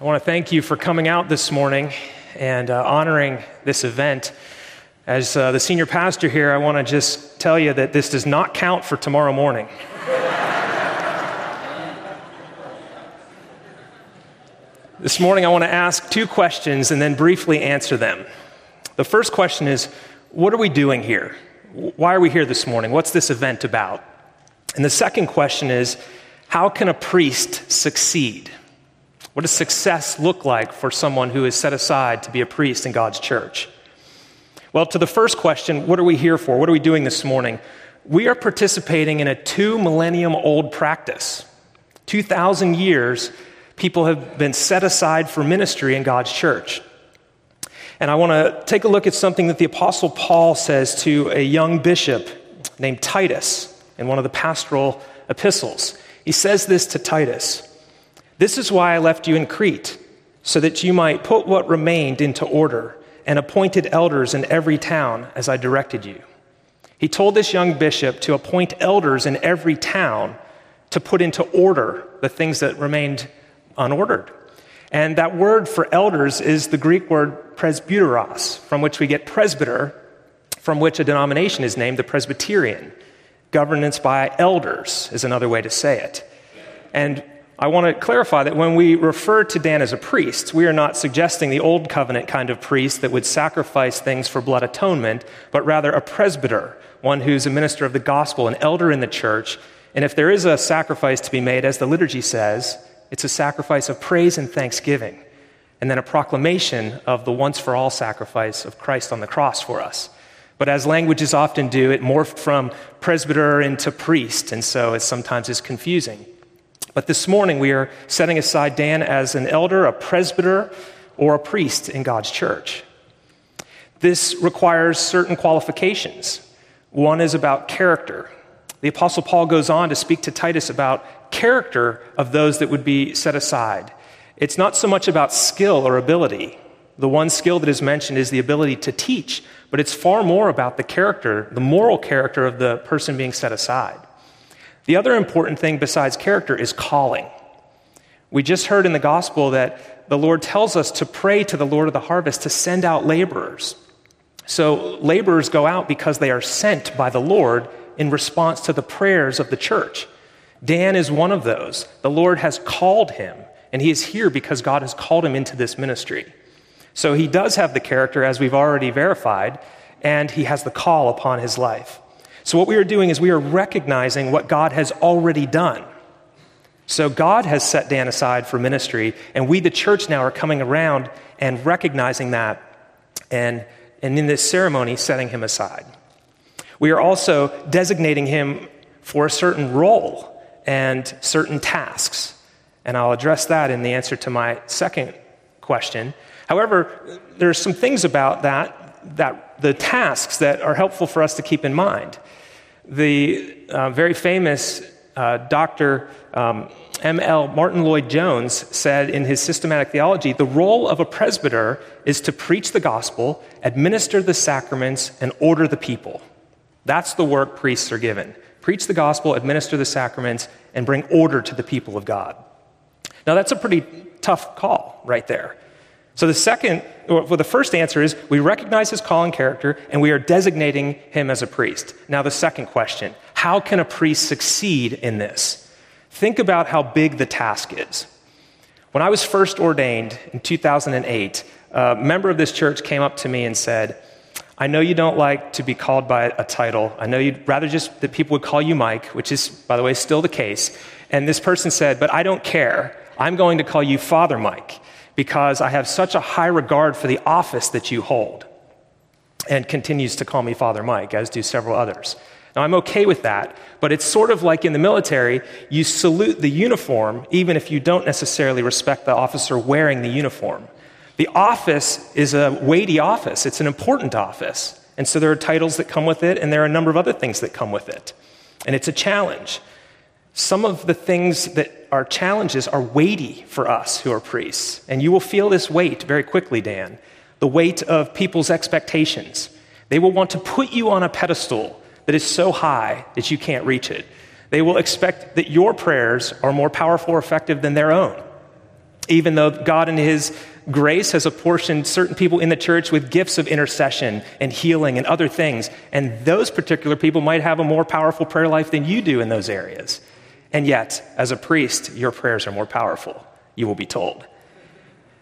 I want to thank you for coming out this morning and uh, honoring this event. As uh, the senior pastor here, I want to just tell you that this does not count for tomorrow morning. this morning, I want to ask two questions and then briefly answer them. The first question is What are we doing here? Why are we here this morning? What's this event about? And the second question is How can a priest succeed? What does success look like for someone who is set aside to be a priest in God's church? Well, to the first question, what are we here for? What are we doing this morning? We are participating in a two millennium old practice. 2,000 years, people have been set aside for ministry in God's church. And I want to take a look at something that the Apostle Paul says to a young bishop named Titus in one of the pastoral epistles. He says this to Titus this is why I left you in Crete, so that you might put what remained into order and appointed elders in every town as I directed you. He told this young bishop to appoint elders in every town to put into order the things that remained unordered. And that word for elders is the Greek word presbyteros, from which we get presbyter, from which a denomination is named the Presbyterian. Governance by elders is another way to say it. And I want to clarify that when we refer to Dan as a priest, we are not suggesting the old covenant kind of priest that would sacrifice things for blood atonement, but rather a presbyter, one who's a minister of the gospel, an elder in the church. And if there is a sacrifice to be made, as the liturgy says, it's a sacrifice of praise and thanksgiving, and then a proclamation of the once for all sacrifice of Christ on the cross for us. But as languages often do, it morphed from presbyter into priest, and so it sometimes is confusing. But this morning, we are setting aside Dan as an elder, a presbyter, or a priest in God's church. This requires certain qualifications. One is about character. The Apostle Paul goes on to speak to Titus about character of those that would be set aside. It's not so much about skill or ability. The one skill that is mentioned is the ability to teach, but it's far more about the character, the moral character of the person being set aside. The other important thing besides character is calling. We just heard in the gospel that the Lord tells us to pray to the Lord of the harvest to send out laborers. So laborers go out because they are sent by the Lord in response to the prayers of the church. Dan is one of those. The Lord has called him, and he is here because God has called him into this ministry. So he does have the character, as we've already verified, and he has the call upon his life. So, what we are doing is we are recognizing what God has already done. So, God has set Dan aside for ministry, and we, the church, now are coming around and recognizing that and, and in this ceremony, setting him aside. We are also designating him for a certain role and certain tasks. And I'll address that in the answer to my second question. However, there are some things about that, that the tasks that are helpful for us to keep in mind. The uh, very famous uh, Dr. Um, M.L. Martyn Lloyd-Jones said in his systematic theology the role of a presbyter is to preach the gospel, administer the sacraments, and order the people. That's the work priests are given. Preach the gospel, administer the sacraments, and bring order to the people of God. Now, that's a pretty tough call right there. So, the second, well, the first answer is we recognize his call and character, and we are designating him as a priest. Now, the second question how can a priest succeed in this? Think about how big the task is. When I was first ordained in 2008, a member of this church came up to me and said, I know you don't like to be called by a title. I know you'd rather just that people would call you Mike, which is, by the way, still the case. And this person said, But I don't care. I'm going to call you Father Mike because I have such a high regard for the office that you hold. And continues to call me Father Mike, as do several others. Now, I'm okay with that, but it's sort of like in the military, you salute the uniform even if you don't necessarily respect the officer wearing the uniform. The office is a weighty office, it's an important office. And so there are titles that come with it, and there are a number of other things that come with it. And it's a challenge. Some of the things that are challenges are weighty for us who are priests. And you will feel this weight very quickly, Dan the weight of people's expectations. They will want to put you on a pedestal that is so high that you can't reach it. They will expect that your prayers are more powerful or effective than their own. even though God, in His grace, has apportioned certain people in the church with gifts of intercession and healing and other things. And those particular people might have a more powerful prayer life than you do in those areas. And yet, as a priest, your prayers are more powerful, you will be told.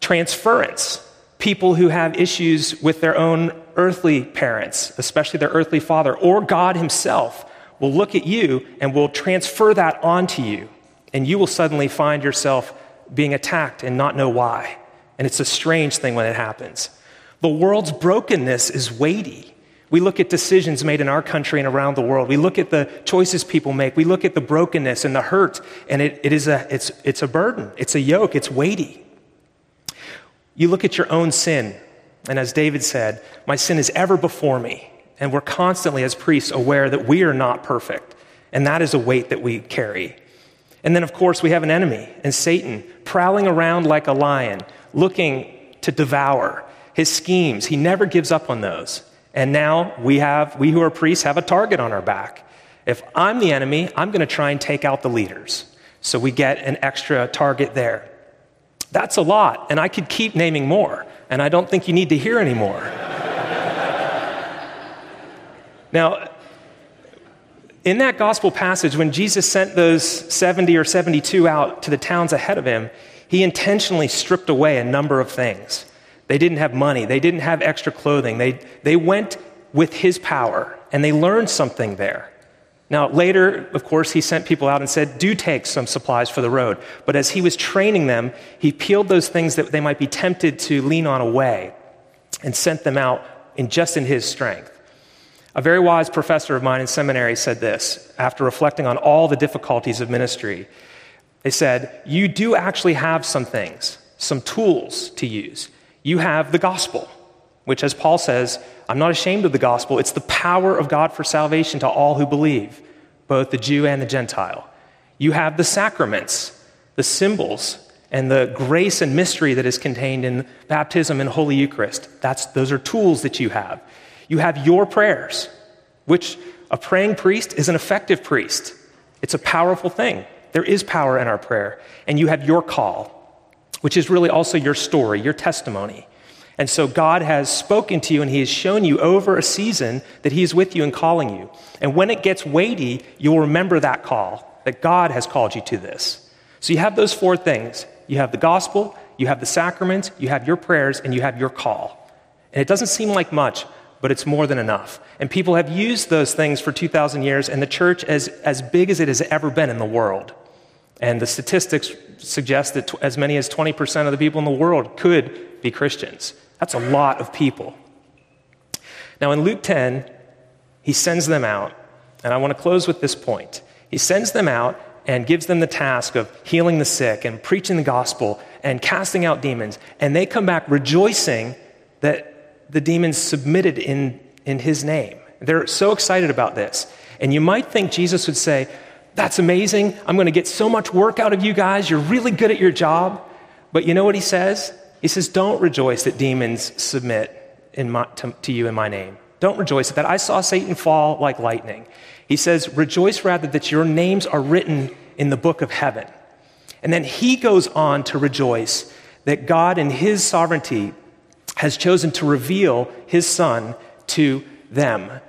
Transference. People who have issues with their own earthly parents, especially their earthly father, or God Himself, will look at you and will transfer that onto you. And you will suddenly find yourself being attacked and not know why. And it's a strange thing when it happens. The world's brokenness is weighty. We look at decisions made in our country and around the world. We look at the choices people make. We look at the brokenness and the hurt, and it, it is a, it's, it's a burden. It's a yoke. It's weighty. You look at your own sin, and as David said, My sin is ever before me. And we're constantly, as priests, aware that we are not perfect. And that is a weight that we carry. And then, of course, we have an enemy and Satan prowling around like a lion, looking to devour. His schemes, he never gives up on those. And now we have, we who are priests have a target on our back. If I'm the enemy, I'm going to try and take out the leaders. So we get an extra target there. That's a lot, and I could keep naming more, and I don't think you need to hear any more. now, in that gospel passage, when Jesus sent those 70 or 72 out to the towns ahead of him, he intentionally stripped away a number of things. They didn't have money, they didn't have extra clothing. They, they went with his power, and they learned something there. Now, later, of course, he sent people out and said, Do take some supplies for the road. But as he was training them, he peeled those things that they might be tempted to lean on away and sent them out in just in his strength. A very wise professor of mine in seminary said this after reflecting on all the difficulties of ministry. They said, You do actually have some things, some tools to use. You have the gospel, which, as Paul says, I'm not ashamed of the gospel. It's the power of God for salvation to all who believe, both the Jew and the Gentile. You have the sacraments, the symbols, and the grace and mystery that is contained in baptism and Holy Eucharist. That's, those are tools that you have. You have your prayers, which a praying priest is an effective priest. It's a powerful thing. There is power in our prayer. And you have your call, which is really also your story, your testimony. And so God has spoken to you and He has shown you over a season that He is with you and calling you. And when it gets weighty, you'll remember that call, that God has called you to this. So you have those four things you have the gospel, you have the sacraments, you have your prayers, and you have your call. And it doesn't seem like much, but it's more than enough. And people have used those things for 2,000 years, and the church is as big as it has ever been in the world. And the statistics suggest that as many as 20% of the people in the world could be Christians. That's a lot of people. Now, in Luke 10, he sends them out, and I want to close with this point. He sends them out and gives them the task of healing the sick and preaching the gospel and casting out demons, and they come back rejoicing that the demons submitted in, in his name. They're so excited about this. And you might think Jesus would say, That's amazing. I'm going to get so much work out of you guys. You're really good at your job. But you know what he says? He says, Don't rejoice that demons submit my, to, to you in my name. Don't rejoice at that. I saw Satan fall like lightning. He says, Rejoice rather that your names are written in the book of heaven. And then he goes on to rejoice that God, in his sovereignty, has chosen to reveal his son to them.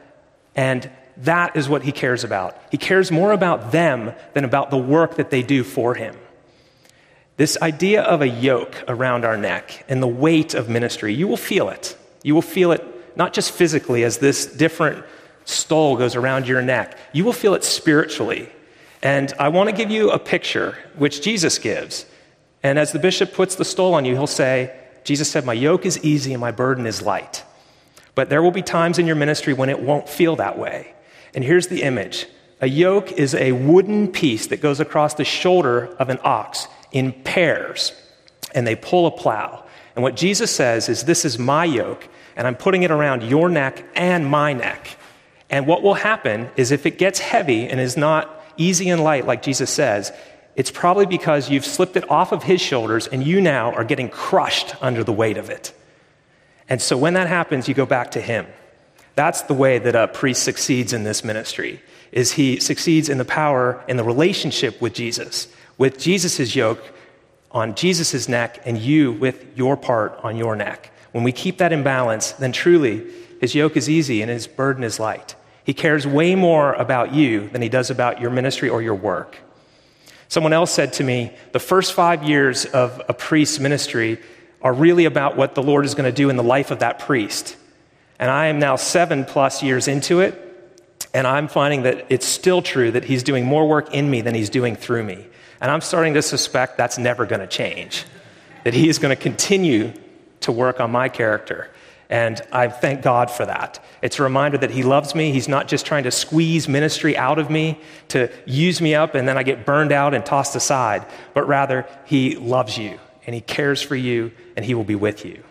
And that is what he cares about. He cares more about them than about the work that they do for him. This idea of a yoke around our neck and the weight of ministry, you will feel it. You will feel it not just physically as this different stole goes around your neck, you will feel it spiritually. And I want to give you a picture which Jesus gives. And as the bishop puts the stole on you, he'll say, Jesus said, My yoke is easy and my burden is light. But there will be times in your ministry when it won't feel that way. And here's the image a yoke is a wooden piece that goes across the shoulder of an ox in pairs, and they pull a plow. And what Jesus says is, This is my yoke, and I'm putting it around your neck and my neck. And what will happen is if it gets heavy and is not easy and light, like Jesus says, it's probably because you've slipped it off of his shoulders and you now are getting crushed under the weight of it. And so when that happens, you go back to him. That's the way that a priest succeeds in this ministry is he succeeds in the power in the relationship with Jesus. With Jesus' yoke, on Jesus' neck and you with your part on your neck. When we keep that in balance, then truly his yoke is easy and his burden is light. He cares way more about you than he does about your ministry or your work. Someone else said to me, the first five years of a priest's ministry are really about what the Lord is going to do in the life of that priest. And I am now seven plus years into it, and I'm finding that it's still true that he's doing more work in me than he's doing through me. And I'm starting to suspect that's never going to change, that he is going to continue to work on my character. And I thank God for that. It's a reminder that He loves me. He's not just trying to squeeze ministry out of me to use me up and then I get burned out and tossed aside, but rather He loves you and He cares for you and He will be with you.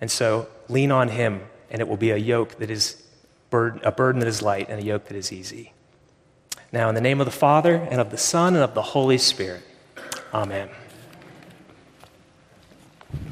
And so lean on Him and it will be a yoke that is burden, a burden that is light and a yoke that is easy. Now, in the name of the Father and of the Son and of the Holy Spirit, Amen.